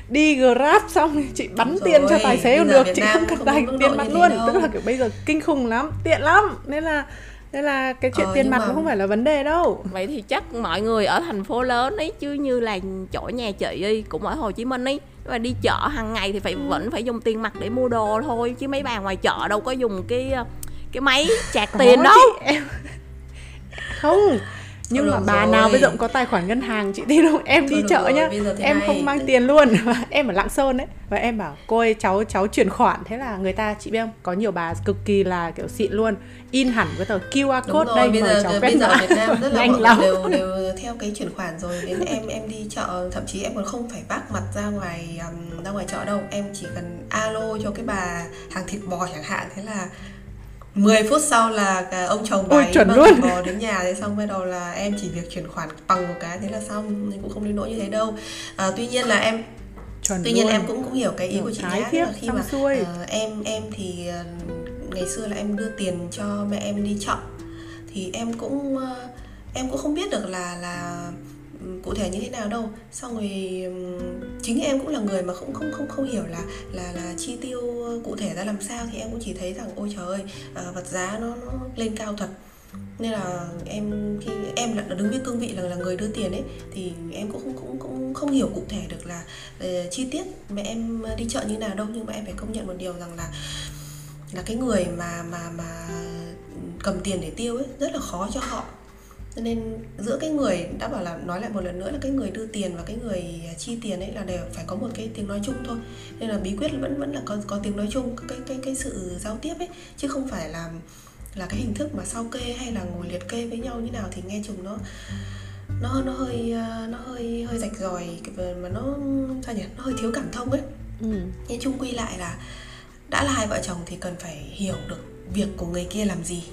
đi grab xong chị bắn rồi, tiền cho tài xế còn được chị không cần tài tiền mặt luôn. đâu. tức là kiểu bây giờ kinh khủng lắm tiện lắm. Nên là nên là cái chuyện ờ, tiền mặt mà... cũng không phải là vấn đề đâu. Vậy thì chắc mọi người ở thành phố lớn ấy chứ như là chỗ nhà chị đi cũng ở hồ chí minh ấy mà đi chợ hàng ngày thì phải ừ. vẫn phải dùng tiền mặt để mua đồ thôi chứ mấy bà ngoài chợ đâu có dùng cái cái máy chạc tiền đâu. chị, em... không nhưng mà bà rồi. nào bây giờ cũng có tài khoản ngân hàng chị tin không em Thôi đi chợ rồi, nhá. em không mang tiền luôn. (laughs) Em ở lạng sơn đấy. Và em bảo cô ơi cháu cháu chuyển khoản. Thế là người ta chị biết không? Có nhiều bà cực kỳ là kiểu xịn luôn. In hẳn cái tờ QR code rồi, đây bây mời giờ, cháu bây giờ Việt Nam rất (laughs) là Nhanh lắm. đều đều (laughs) theo cái chuyển khoản rồi. Đến em em đi chợ thậm chí em còn không phải vác mặt ra ngoài um, ra ngoài chợ đâu. Em chỉ cần alo cho cái bà hàng thịt bò chẳng hạn. Thế là 10 phút sau là cả ông chồng bà Ôi, ấy chuẩn mang luôn. thịt bò đến nhà thế xong bắt đầu là em chỉ việc chuyển khoản bằng một cái thế là xong nên cũng không đến nỗi như thế đâu à, tuy nhiên là em chuẩn tuy nhiên luôn. em cũng cũng hiểu cái ý Kiểu của chị thái nhá thiếp, là khi xong mà xuôi. ờ, em em thì ờ, ngày xưa là em đưa tiền cho mẹ em đi chợ thì em cũng ờ, em cũng không biết được là là cụ thể như thế nào đâu. Xong rồi chính em cũng là người mà không không không không hiểu là là là chi tiêu cụ thể ra làm sao thì em cũng chỉ thấy rằng ôi trời ơi à, vật giá nó nó lên cao thật. Nên là em khi em là đứng với cương vị là là người đưa tiền ấy thì em cũng cũng cũng cũng không hiểu cụ thể được là uh, chi tiết mẹ em đi chợ như nào đâu. Nhưng mà em phải công nhận một điều rằng là là cái người mà mà mà cầm tiền để tiêu ấy rất là khó cho họ cho nên giữa cái người đã bảo là nói lại một lần nữa là cái người đưa tiền và cái người chi tiền ấy là đều phải có một cái tiếng nói chung thôi. Nên là bí quyết vẫn vẫn là có có tiếng nói chung cái cái cái sự giao tiếp ấy chứ không phải là là cái hình thức mà sao kê hay là ngồi liệt kê với nhau như nào thì nghe chừng nó nó nó hơi ờ, nó hơi hơi rạch ròi mà nó sao nhỉ nó hơi thiếu cảm thông ấy. Ừ. nhưng chung quy lại là đã là hai vợ chồng thì cần phải hiểu được việc của người kia làm gì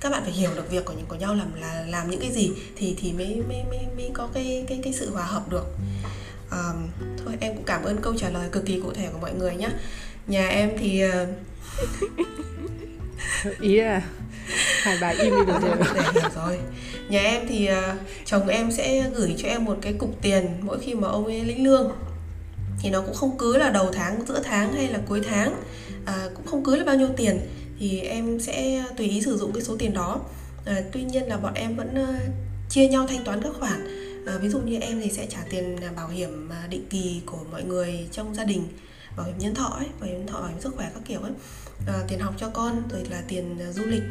các bạn phải hiểu được việc của của nhau làm là làm những cái gì thì thì mới mới mới, mới có cái cái cái sự hòa hợp được. Um, thôi em cũng cảm ơn câu trả lời cực kỳ cụ thể của mọi người nhé nhà em thì ờ, (laughs) ý là hai bà im đi được rồi. để hiểu rồi. Nhà em thì ờ, chồng em sẽ gửi cho em một cái cục tiền mỗi khi mà ông ấy lĩnh lương. Thì nó cũng không cứ là đầu tháng giữa tháng hay là cuối tháng. À, cũng không cứ là bao nhiêu tiền thì em sẽ tùy ý sử dụng cái số tiền đó. À, tuy nhiên là bọn em vẫn ờ, chia nhau thanh toán các khoản. À, ví dụ như em thì sẽ trả tiền à, bảo hiểm à, định kỳ của mọi người trong gia đình bảo hiểm nhân thọ ấy bảo hiểm thọ bảo hiểm sức khỏe các kiểu ấy. À, tiền học cho con rồi là tiền à, du lịch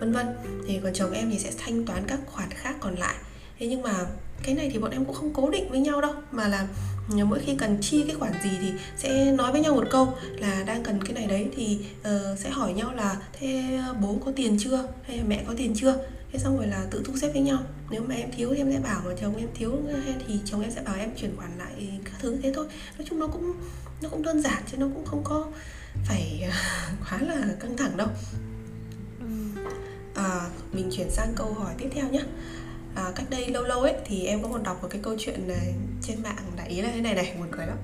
vân vân. Thì còn chồng em thì sẽ thanh toán các khoản khác còn lại. Thế nhưng mà cái này thì bọn em cũng không cố định với nhau đâu mà là mỗi khi cần chi cái khoản gì thì sẽ nói với nhau một câu là đang cần cái này đấy thì ờ, sẽ hỏi nhau là thế bố có tiền chưa? Hay là mẹ có tiền chưa? Thế xong rồi là tự thu xếp với nhau. Nếu mà em thiếu thì em sẽ bảo mà chồng em thiếu thì chồng em sẽ bảo em chuyển khoản lại các thứ thế thôi. Nói chung nó cũng nó cũng đơn giản chứ nó cũng không có phải (laughs) quá là căng thẳng đâu. À, mình chuyển sang câu hỏi tiếp theo nhé à, cách đây lâu lâu ấy thì em có còn đọc một cái câu chuyện này trên mạng đại ý là thế này này buồn cười lắm.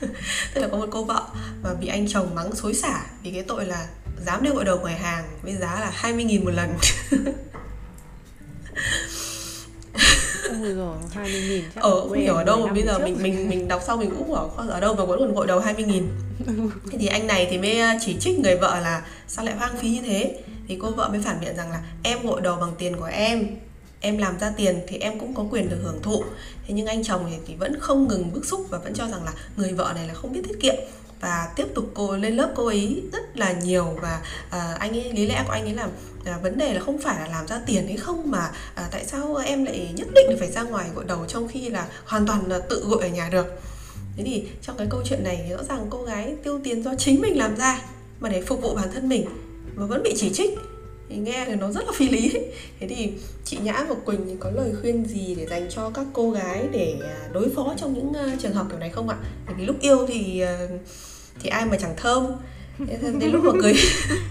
(laughs) Tức là có một cô vợ mà bị anh chồng mắng xối xả vì cái tội là dám đưa gội đầu ngoài hàng với giá là 20.000 một lần. Ôi rồi hai mươi nghìn chắc ở của không hiểu ở đâu mà 15 bây giờ trước. mình mình mình đọc xong mình cũng bảo "Con ở đâu mà vẫn còn gội đầu 20 nghìn? (laughs) Thế thì anh này thì mới ờ, chỉ trích người vợ là sao lại hoang phí như thế? Thì cô vợ mới phản biện rằng là em gội đầu bằng tiền của em em làm ra tiền thì em cũng có quyền được hưởng thụ. Thế nhưng anh chồng thì, vẫn không ngừng bức xúc và vẫn cho rằng là người vợ này là không biết tiết kiệm. Và tiếp tục cô lên lớp cô ấy rất là nhiều và à, anh ấy lý lẽ của anh ấy là à, vấn đề là không phải là làm ra tiền hay không mà à, tại sao em lại nhất định phải ra ngoài gội đầu trong khi là hoàn toàn là tự gội ở nhà được? Thế thì trong cái câu chuyện này rõ ràng cô gái tiêu tiền do chính mình làm ra mà để phục vụ bản thân mình mà vẫn bị chỉ trích thì nghe thì nó rất là phi lý. Thế thì chị nhã và quỳnh thì có lời khuyên gì để dành cho các cô gái để à, đối phó trong những ờ, trường hợp kiểu này không ạ? Bởi vì lúc yêu thì ờ, thì ai mà chẳng thơm. Thế đến lúc mà cưới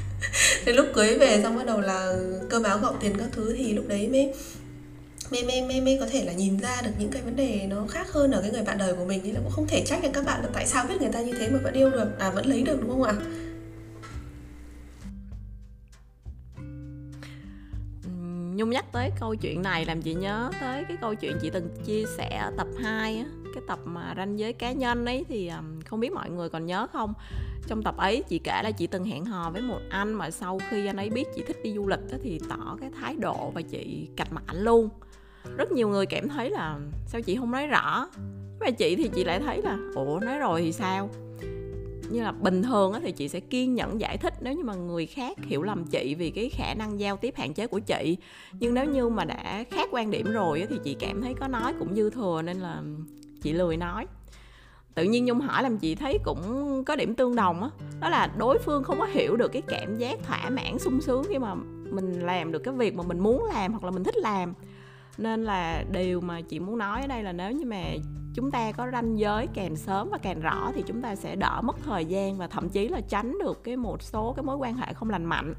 (laughs) đến lúc cưới về xong bắt đầu là cơm áo gạo tiền các thứ thì lúc đấy mới mới, mới, mới, mới có thể là nhìn ra được những cái vấn đề nó khác hơn ở cái người bạn đời của mình. Nên là cũng không thể trách được các bạn là tại sao biết người ta như thế mà vẫn yêu được à vẫn lấy được đúng không ạ? Nhung nhắc tới câu chuyện này làm chị nhớ tới cái câu chuyện chị từng chia sẻ ở tập 2 á cái tập mà ranh giới cá nhân ấy thì không biết mọi người còn nhớ không? Trong tập ấy chị kể là chị từng hẹn hò với một anh mà sau khi anh ấy biết chị thích đi du lịch á, thì tỏ cái thái độ và chị cạch mặt ảnh luôn. Rất nhiều người cảm thấy là sao chị không nói rõ? Mà chị thì chị lại thấy là ủa nói rồi thì sao? Như là bình thường á thì chị sẽ kiên nhẫn giải thích nếu như mà người khác hiểu lầm chị vì cái khả năng giao tiếp hạn chế của chị. Nhưng nếu như mà đã khác quan điểm rồi á thì chị cảm thấy có nói cũng dư thừa nên là chị lười nói. Tự nhiên nhung hỏi làm chị thấy cũng có điểm tương đồng á, đó là đối phương không có hiểu được cái cảm giác thỏa mãn sung sướng khi mà mình làm được cái việc mà mình muốn làm hoặc là mình thích làm. Nên là điều mà chị muốn nói ở đây là nếu như mà chúng ta có ranh giới càng sớm và càng rõ thì chúng ta sẽ đỡ mất thời gian và thậm chí là tránh được cái một số cái mối quan hệ không lành mạnh.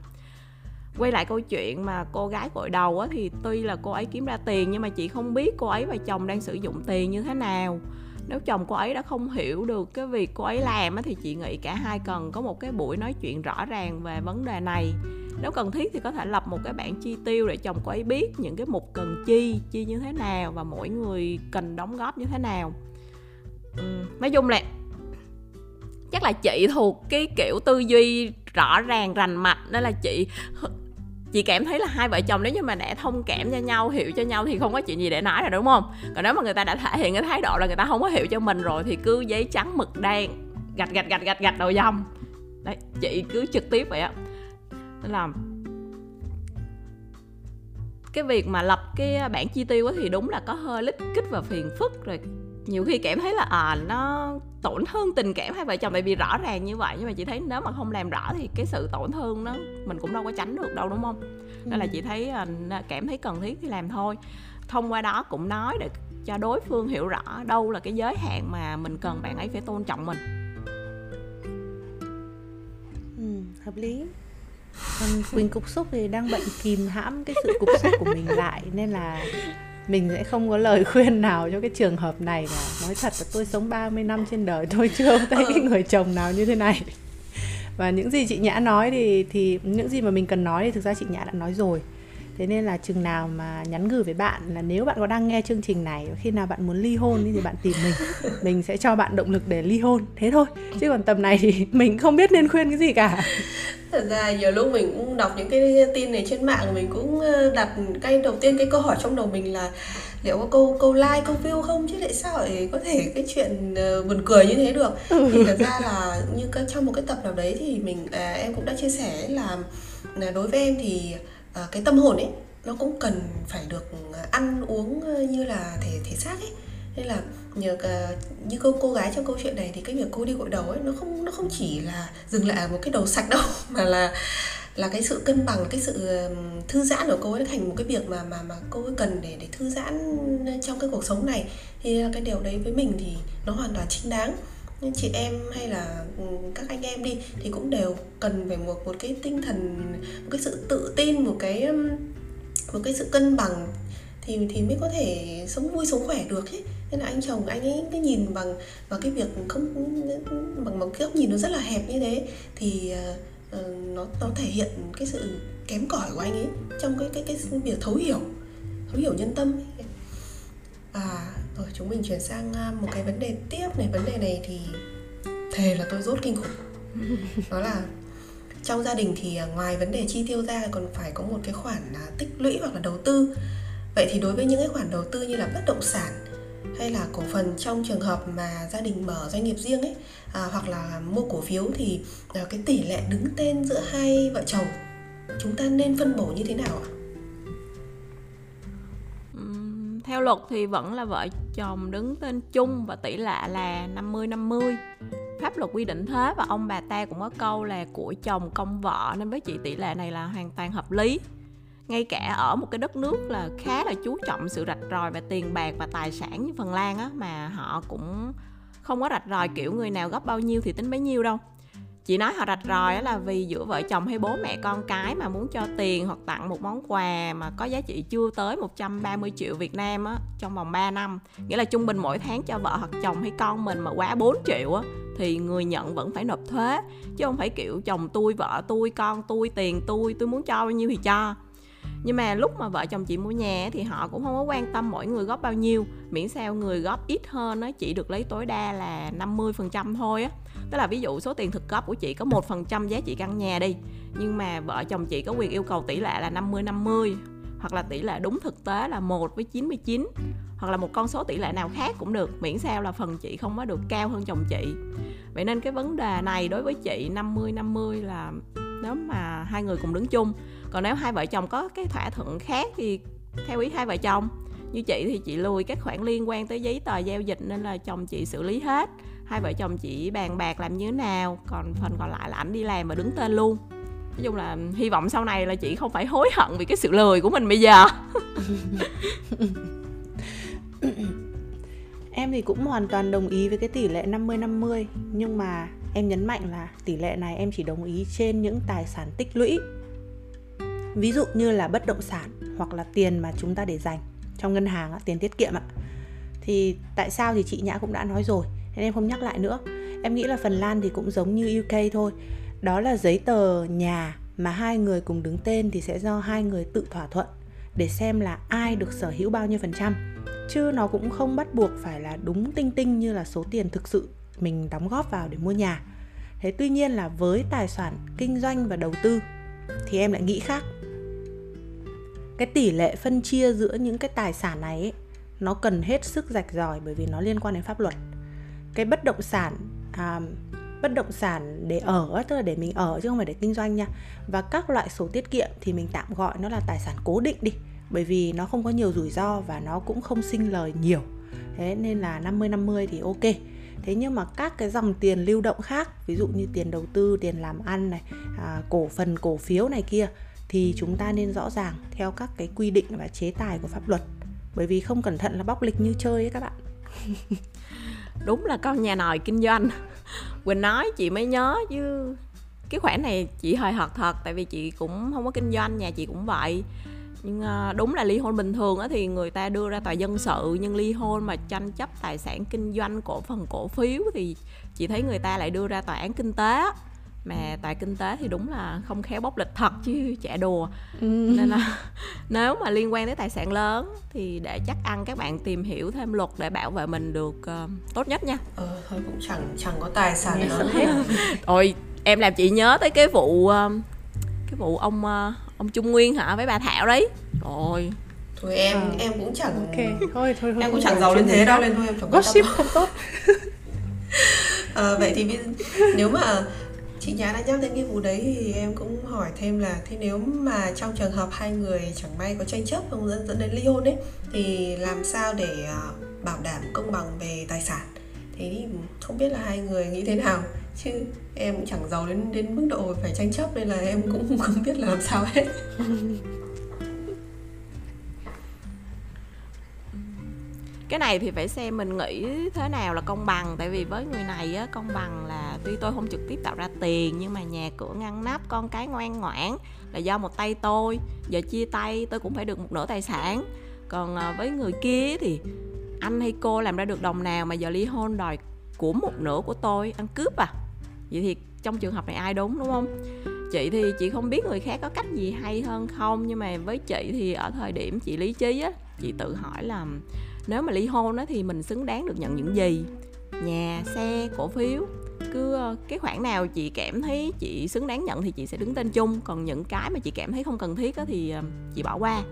Quay lại câu chuyện mà cô gái gội đầu á thì tuy là cô ấy kiếm ra tiền nhưng mà chị không biết cô ấy và chồng đang sử dụng tiền như thế nào nếu chồng cô ấy đã không hiểu được cái việc cô ấy làm á thì chị nghĩ cả hai cần có một cái buổi nói chuyện rõ ràng về vấn đề này. Nếu cần thiết thì có thể lập một cái bảng chi tiêu để chồng cô ấy biết những cái mục cần chi chi như thế nào và mỗi người cần đóng góp như thế nào. Ừ, nói chung là chắc là chị thuộc cái kiểu tư duy rõ ràng rành mạch nên là chị chị cảm thấy là hai vợ chồng nếu như mà đã thông cảm cho nhau, hiểu cho nhau thì không có chuyện gì để nói rồi, đúng không? Còn nếu mà người ta đã thể hiện cái thái độ là người ta không có hiểu cho mình rồi thì cứ giấy trắng mực đen, gạch gạch gạch gạch gạch đầu dòng. Đấy, chị cứ trực tiếp vậy á. Nên là cái việc mà lập cái bảng chi tiêu thì đúng là có hơi lít kích và phiền phức rồi nhiều khi cảm thấy là à nó tổn thương tình cảm hai vợ chồng tại vì rõ ràng như vậy nhưng mà chị thấy nếu mà không làm rõ thì cái sự tổn thương đó mình cũng đâu có tránh được đâu đúng không? Nên là ừ. chị thấy à, cảm thấy cần thiết thì làm thôi. Thông qua đó cũng nói để cho đối phương hiểu rõ đâu là cái giới hạn mà mình cần bạn ấy phải tôn trọng mình. Ừ, hợp lý. Còn quỳnh cục xúc thì đang bận kìm hãm cái sự cục xúc của mình lại nên là mình sẽ không có lời (laughs) khuyên nào cho cái trường hợp này cả. Nói thật là tôi sống 30 năm trên đời tôi chưa thấy cái ừ. người chồng nào như thế này. Và những gì chị nhã nói thì thì những gì mà mình cần nói thì thực ra chị nhã đã nói rồi thế nên là chừng nào mà nhắn gửi với bạn là nếu bạn có đang nghe chương trình này khi nào bạn muốn ly hôn thì bạn tìm mình. (laughs) Mình sẽ cho bạn động lực để ly hôn. Thế thôi. Chứ còn tầm này thì (laughs) mình không biết nên khuyên cái gì cả. Thật ra nhiều lúc mình cũng đọc những cái tin này trên mạng mình cũng ờ, đặt cái đầu tiên cái câu hỏi trong đầu mình là liệu có câu câu like câu view không? Chứ tại sao lại có thể cái chuyện uh, buồn cười như thế được? Ừ. thì thật ra là như cái, trong một cái tập nào đấy thì mình à, em cũng đã chia sẻ là, là đối với em thì à, cái tâm hồn ấy nó cũng cần phải được ờ, ăn uống ờ, như là thể thể xác ấy. Nên là nhờ cả, như cô cô gái trong câu chuyện này thì cái việc cô đi gội đầu ấy nó không nó không chỉ là dừng lại ở một cái đầu sạch đâu (laughs) mà là là cái sự cân bằng cái sự thư giãn của cô ấy thành một cái việc mà mà mà cô ấy cần để để thư giãn trong cái cuộc sống này. Thì cái điều đấy với mình thì nó hoàn toàn chính đáng nên chị em hay là ừ, các anh em đi thì cũng đều cần phải một một cái tinh thần một cái sự tự tin một cái một cái sự cân bằng thì thì mới có thể sống vui sống khỏe được ấy nên là anh chồng anh ấy cái nhìn bằng và cái việc không bằng một cái góc nhìn nó rất là hẹp như thế thì uh, nó nó thể hiện cái sự kém cỏi của anh ấy trong cái cái cái việc thấu hiểu thấu hiểu nhân tâm ấy. và rồi chúng mình chuyển sang một cái vấn đề tiếp này. Vấn đề này thì thề là tôi rốt kinh khủng. (laughs) Đó là trong gia đình thì à, ngoài vấn đề chi tiêu ra còn phải có một cái khoản tích lũy hoặc là đầu tư. Vậy thì đối với những cái khoản đầu tư như là bất động sản hay là cổ phần trong trường hợp mà gia đình mở doanh nghiệp riêng ấy à, hoặc là mua cổ phiếu thì à, cái tỷ lệ đứng tên giữa hai vợ chồng chúng ta nên phân bổ như thế nào ạ? Theo luật thì vẫn là vợ chồng đứng tên chung và tỷ lệ là 50 50. Pháp luật quy định thế và ông bà ta cũng có câu là của chồng công vợ nên với chị tỷ lệ này là hoàn toàn hợp lý ngay cả ở một cái đất nước là khá là chú trọng sự rạch ròi về tiền bạc và tài sản như Phần Lan á, mà họ cũng không có rạch ròi kiểu người nào góp bao nhiêu thì tính bấy nhiêu đâu chị nói họ rạch ròi là vì giữa vợ chồng hay bố mẹ con cái mà muốn cho tiền hoặc tặng một món quà mà có giá trị chưa tới 130 triệu Việt Nam á, trong vòng 3 năm. Nghĩa là trung bình mỗi tháng cho vợ hoặc chồng hay con mình mà quá 4 triệu á, thì người nhận vẫn phải nộp thuế. Chứ không phải kiểu chồng tôi, vợ tôi, con tôi, tiền tôi tôi muốn cho bao nhiêu thì cho. Nhưng mà lúc mà vợ chồng chị mua nhà thì họ cũng không có quan tâm mỗi người góp bao nhiêu. Miễn sao người góp ít hơn nó chỉ được lấy tối đa là 50% thôi á tức là ví dụ số tiền thực góp của chị có một phần trăm giá trị căn nhà đi, nhưng mà vợ chồng chị có quyền yêu cầu tỷ lệ là 50 50 hoặc là tỷ lệ đúng thực tế là 1 với 99 hoặc là một con số tỷ lệ nào khác cũng được, miễn sao là phần chị không có được cao hơn chồng chị. Vậy nên cái vấn đề này đối với chị 50 50 là nếu mà hai người cùng đứng chung. Còn nếu hai vợ chồng có cái thỏa thuận khác thì theo ý hai vợ chồng như chị thì chị lùi các khoản liên quan tới giấy tờ giao dịch nên là chồng chị xử lý hết. Hai vợ chồng chị bàn bạc làm như thế nào, còn phần còn lại là ảnh đi làm và đứng tên luôn. Nói chung là hy vọng sau này là chị không phải hối hận vì cái sự lười của mình bây giờ. (laughs) Em thì cũng hoàn toàn đồng ý với cái tỷ lệ 50 50 nhưng mà em nhấn mạnh là tỷ lệ này em chỉ đồng ý trên những tài sản tích lũy. Ví dụ như là bất động sản hoặc là tiền mà chúng ta để dành trong ngân hàng tiền tiết kiệm ạ. Thì tại sao thì chị Nhã cũng đã nói rồi nên em không nhắc lại nữa. Em nghĩ là Phần Lan thì cũng giống như UK thôi. Đó là giấy tờ nhà mà hai người cùng đứng tên thì sẽ do hai người tự thỏa thuận để xem là ai được sở hữu bao nhiêu phần trăm chứ nó cũng không bắt buộc phải là đúng tinh tinh như là số tiền thực sự mình đóng góp vào để mua nhà thế tuy nhiên là với tài sản kinh doanh và đầu tư thì em lại nghĩ khác cái tỷ lệ phân chia giữa những cái tài sản này ấy, nó cần hết sức rạch ròi bởi vì nó liên quan đến pháp luật. Cái bất động sản à, bất động sản để ở tức là để mình ở chứ không phải để kinh doanh nha. Và các loại sổ tiết kiệm thì mình tạm gọi nó là tài sản cố định đi bởi vì nó không có nhiều rủi ro và nó cũng không sinh lời nhiều. Thế nên là 50 50 thì ok. Thế nhưng mà các cái dòng tiền lưu động khác ví dụ như tiền đầu tư tiền làm ăn này à, cổ phần cổ phiếu này kia thì chúng ta nên rõ ràng theo các cái quy định và chế tài của pháp luật. Bởi vì không cẩn thận là bóc lịch như chơi ấy các bạn. (laughs) Đúng là con nhà nòi kinh doanh. (laughs) Quỳnh nói chị mới nhớ chứ, cái khoản này chị hơi hợt thật, tại vì chị cũng không có kinh doanh, nhà chị cũng vậy. Nhưng ờ, đúng là ly hôn bình thường thì người ta đưa ra tòa dân sự, nhưng ly hôn mà tranh chấp tài sản kinh doanh cổ phần cổ phiếu thì chị thấy người ta lại đưa ra tòa án kinh tế mà tại kinh tế thì đúng là không khéo bóc lịch thật chứ chả đùa. Ừ. nên là (laughs) nếu mà liên quan tới tài sản lớn thì để chắc ăn các bạn tìm hiểu thêm luật để bảo vệ mình được uh, tốt nhất nha. Ờ thôi cũng chẳng chẳng có tài sản lớn. hết rồi em làm chị nhớ tới cái vụ uh, cái vụ ông uh, ông Trung Nguyên hả? Với bà Thảo đấy. Rồi thôi em à. em cũng chẳng ok thôi thôi, thôi em cũng chẳng giàu đến thế đâu nên thôi em chẳng gossip không tốt. À, (laughs) vậy thì nếu mà chị nhã đã nhắc đến cái vụ đấy thì em cũng hỏi thêm là thế nếu mà trong trường hợp hai người chẳng may có tranh chấp không dẫn dẫn đến ly hôn ấy, thì làm sao để à, bảo đảm công bằng về tài sản? Thế thì không biết là hai người nghĩ thế nào, chứ em cũng chẳng giàu đến đến mức độ phải tranh chấp nên là em cũng (laughs) không biết là làm sao hết. Cái này thì phải xem mình nghĩ thế nào là công bằng, tại vì với người này á, công bằng là tuy tôi không trực tiếp tạo ra tiền, nhưng mà nhà cửa ngăn nắp, con cái ngoan ngoãn là do một tay tôi. Giờ chia tay, tôi cũng phải được một nửa tài sản. Còn ờ, với người kia thì anh hay cô làm ra được đồng nào mà giờ ly hôn đòi của một nửa của tôi, ăn cướp à? Vậy thì trong trường hợp này ai đúng đúng không? Chị thì chị không biết người khác có cách gì hay hơn không, nhưng mà với chị thì ở thời điểm chị lý trí á, chị tự hỏi là nếu mà ly hôn á thì mình xứng đáng được nhận những gì? Nhà, xe, cổ phiếu cứ cái khoản nào chị cảm thấy chị xứng đáng nhận thì chị sẽ đứng tên chung. Còn những cái mà chị cảm thấy không cần thiết thì ờ, chị bỏ qua.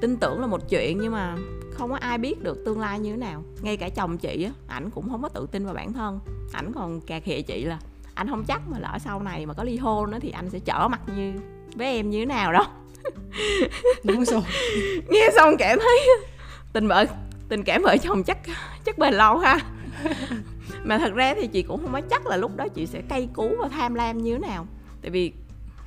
Tin tưởng là một chuyện nhưng mà không có ai biết được tương lai như thế nào. Ngay cả chồng chị á ảnh cũng không có tự tin vào bản thân. Ảnh còn cà khịa chị là anh không chắc mà lỡ sau này mà có ly hôn á thì anh sẽ trở mặt như với em như thế nào đâu (laughs) đúng rồi. (laughs) Nghe xong cảm thấy (laughs) tình vợ tình cảm vợ chồng chắc chắc bền lâu ha mà thật ra thì chị cũng không có chắc là lúc đó chị sẽ cay cú và tham lam như thế nào. Tại vì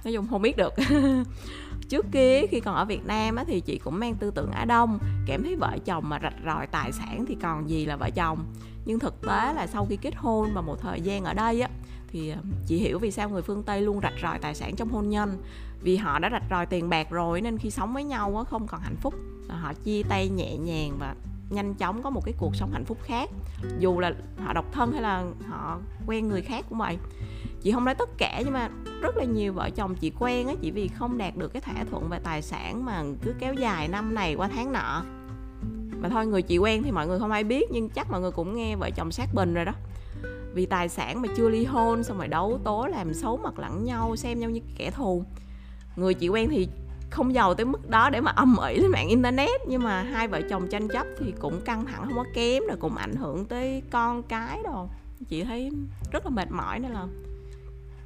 nói chung không biết được. (laughs) Trước kia khi còn ở Việt Nam á, thì chị cũng mang tư tưởng Á Đông cảm thấy vợ chồng mà rạch ròi tài sản thì còn gì là vợ chồng. Nhưng thực tế là sau khi kết hôn và một thời gian ở đây á thì ờ, chị hiểu vì sao người phương Tây luôn rạch ròi tài sản trong hôn nhân. Vì họ đã rạch ròi tiền bạc rồi nên khi sống với nhau á, không còn hạnh phúc. Họ chia tay nhẹ nhàng và nhanh chóng có một cái cuộc sống hạnh phúc khác, dù là họ độc thân hay là họ quen người khác cũng vậy. Chị không nói tất cả nhưng mà rất là nhiều vợ chồng chị quen á, chỉ vì không đạt được cái thỏa thuận về tài sản mà cứ kéo dài năm này qua tháng nọ. Mà thôi, người chị quen thì mọi người không ai biết, nhưng chắc mọi người cũng nghe vợ chồng sát bình rồi đó. Vì tài sản mà chưa ly hôn, xong rồi đấu tố làm xấu mặt lẫn nhau, xem nhau như kẻ thù. Người chị quen thì không giàu tới mức đó để mà âm ỉ lên mạng internet. Nhưng mà hai vợ chồng tranh chấp thì cũng căng thẳng không có kém rồi cũng ảnh hưởng tới con cái đồ. Chị thấy rất là mệt mỏi nên là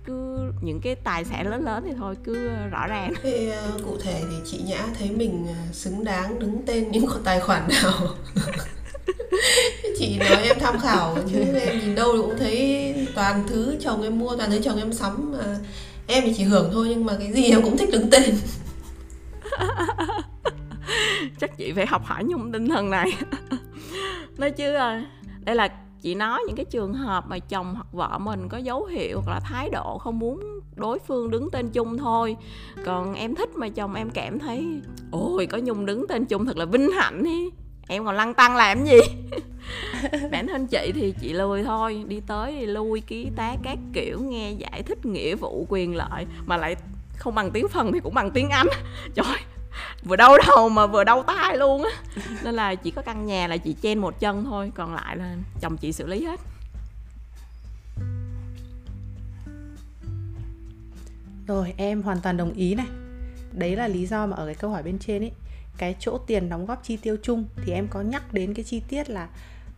cứ những cái tài sản lớn lớn thì thôi cứ rõ ràng. Thì uh, ờ, cụ thể thì chị nhã thấy mình ờ, xứng đáng đứng tên những con tài khoản nào? (laughs) Chị nói em tham khảo chứ em nhìn đâu cũng thấy toàn thứ chồng em mua toàn thứ chồng em sắm mà em thì chỉ hưởng thôi nhưng mà cái gì em cũng thích đứng tên. (laughs) chắc chị phải học hỏi nhung tinh thần này. (laughs) Nói chứ à, đây là chị nói những cái trường hợp mà chồng hoặc vợ mình có dấu hiệu hoặc là thái độ không muốn đối phương đứng tên chung thôi. Còn em thích mà chồng em cảm thấy ôi có nhung đứng tên chung thật là vinh hạnh đi em còn lăng tăng làm gì? (laughs) Bản thân chị thì chị lười thôi đi tới thì lui ký tá các kiểu nghe giải thích nghĩa vụ quyền lợi mà lại không bằng tiếng phần thì cũng bằng tiếng anh. (laughs) Trời vừa đau đầu mà vừa đau tai luôn á. Nên là chỉ có căn nhà là chị chen một chân thôi, còn lại là chồng chị xử lý hết. Rồi, em hoàn toàn đồng ý này. Đấy là lý do mà ở cái câu hỏi bên trên ấy, Cái chỗ tiền đóng góp chi tiêu chung Thì em có nhắc đến cái chi tiết là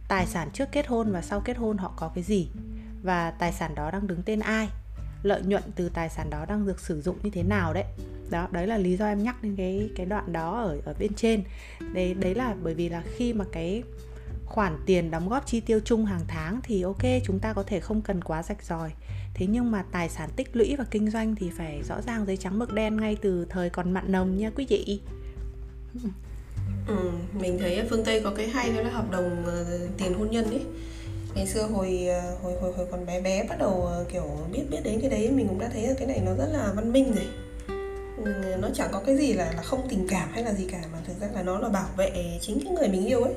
Tài sản trước kết hôn và sau kết hôn họ có cái gì, Và tài sản đó đang đứng tên ai. Lợi nhuận từ tài sản đó đang được sử dụng như thế nào đấy. Đó đấy là lý do em nhắc đến cái cái đoạn đó ở ở bên trên. Đấy đấy là bởi vì là khi mà cái khoản tiền đóng góp chi tiêu chung hàng tháng thì ok chúng ta có thể không cần quá rạch ròi. Thế nhưng mà tài sản tích lũy và kinh doanh thì phải rõ ràng giấy trắng mực đen ngay từ thời còn mặn nồng nha quý vị. Ừ, mình thấy phương tây có cái hay đó là hợp đồng ờ, tiền hôn nhân ấy ngày xưa hồi ờ, hồi hồi hồi còn bé bé bắt đầu ờ, kiểu biết biết đến cái đấy mình cũng đã thấy là cái này nó rất là văn minh rồi ờ, nó chẳng có cái gì là là không tình cảm hay là gì cả mà thực ra là nó là bảo vệ chính cái người mình yêu ấy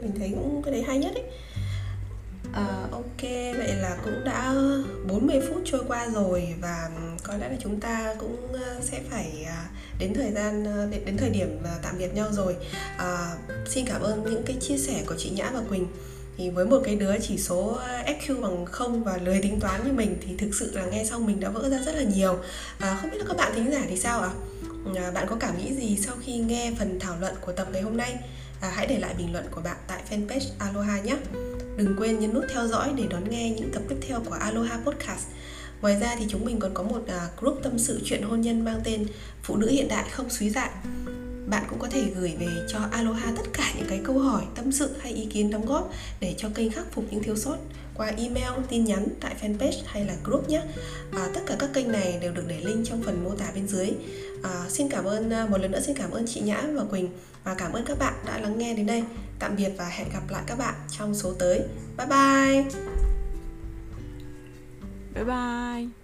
mình thấy cũng cái đấy hay nhất ấy À, ok, vậy là cũng đã 40 phút trôi qua rồi và có lẽ là chúng ta cũng sẽ phải à, đến thời gian đến, đến thời điểm tạm biệt nhau rồi. À, xin cảm ơn những cái chia sẻ của chị Nhã và Quỳnh. Thì với một cái đứa chỉ số ờ, FQ bằng không và lười tính toán như mình thì thực sự là nghe xong mình đã vỡ ra rất là nhiều. À, không biết là các bạn thính giả thì sao ạ? À? bạn có cảm nghĩ gì sau khi nghe phần thảo luận của tập ngày hôm nay? À, hãy để lại bình luận của bạn tại fanpage Aloha nhé. Đừng quên nhấn nút theo dõi để đón nghe những tập tiếp theo của Aloha Podcast. Ngoài ra thì chúng mình còn có một à, group tâm sự chuyện hôn nhân mang tên Phụ nữ hiện đại không suy dại. Bạn cũng có thể gửi về cho Aloha tất cả những cái câu hỏi, tâm sự hay ý kiến đóng góp để cho kênh khắc phục những thiếu sót qua email, tin nhắn tại fanpage hay là group nhé. À, tất cả các kênh này đều được để link trong phần mô tả bên dưới. À, xin cảm ơn à, một lần nữa xin cảm ơn chị Nhã và Quỳnh và cảm ơn các bạn đã lắng nghe đến đây. Tạm biệt và hẹn gặp lại các bạn trong số tới. Bye bye. Bye bye.